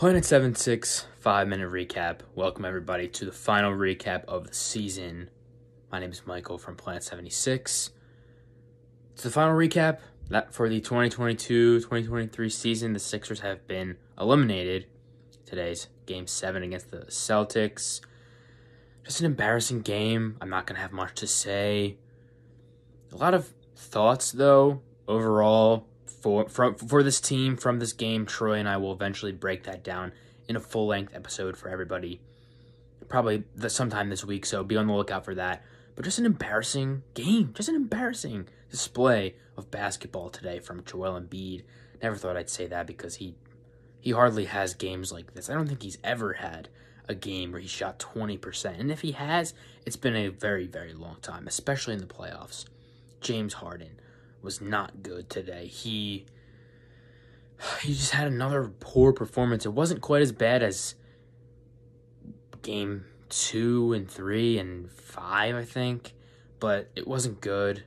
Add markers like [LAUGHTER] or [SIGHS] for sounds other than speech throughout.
Planet 76 five minute recap. Welcome, everybody, to the final recap of the season. My name is Michael from Planet 76. It's the final recap that for the 2022 2023 season. The Sixers have been eliminated. Today's game seven against the Celtics. Just an embarrassing game. I'm not going to have much to say. A lot of thoughts, though, overall for from for this team from this game. Troy and I will eventually break that down in a full length episode for everybody, probably the, sometime this week. So be on the lookout for that. But just an embarrassing game, just an embarrassing display of basketball today from Joel Embiid. Never thought I'd say that because he he hardly has games like this. I don't think he's ever had a game where he shot 20%. And if he has, it's been a very, very long time, especially in the playoffs. James Harden was not good today. He [SIGHS] he just had another poor performance. It wasn't quite as bad as game 2 and 3 and 5, I think, but it wasn't good.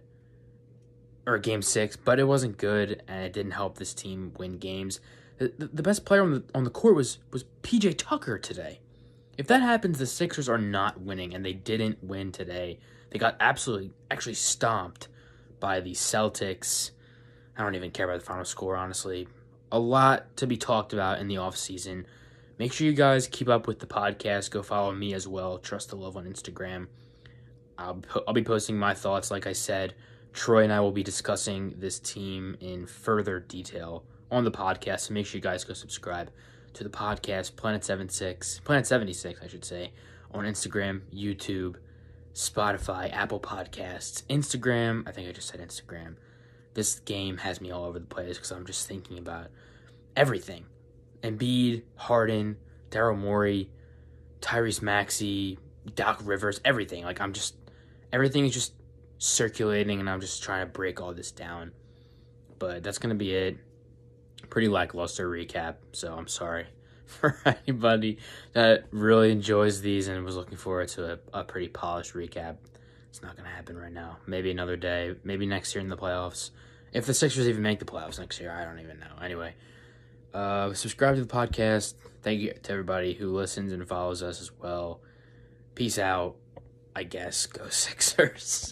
Or game 6, but it wasn't good and it didn't help this team win games. The, the, best player on the on the court was was PJ Tucker today. If that happens, the Sixers are not winning, and they didn't win today. They got absolutely, actually stomped by the Celtics. I don't even care about the final score, honestly. A lot to be talked about in the offseason. Make sure you guys keep up with the podcast. Go follow me as well. Trust the Love on Instagram. I'll, I'll be posting my thoughts, like I said. Troy and I will be discussing this team in further detail on the podcast. So make sure you guys go subscribe to the podcast, Planet 76, Planet 76, I should say, on Instagram, YouTube, Spotify, Apple Podcasts, Instagram. I think I just said Instagram. This game has me all over the place because I'm just thinking about everything. Embiid, Harden, Daryl Morey, Tyrese Maxey, Doc Rivers, everything. Like I'm just everything is just circulating and I'm just trying to break all this down. But that's gonna be it. Pretty lackluster recap, so I'm sorry [LAUGHS] for anybody that really enjoys these and was looking forward to a, a pretty polished recap. It's not going to happen right now. Maybe another day. Maybe next year in the playoffs. If the Sixers even make the playoffs next year, I don't even know. Anyway, uh, subscribe to the podcast. Thank you to everybody who listens and follows us as well. Peace out. I guess. [LAUGHS] Go Sixers.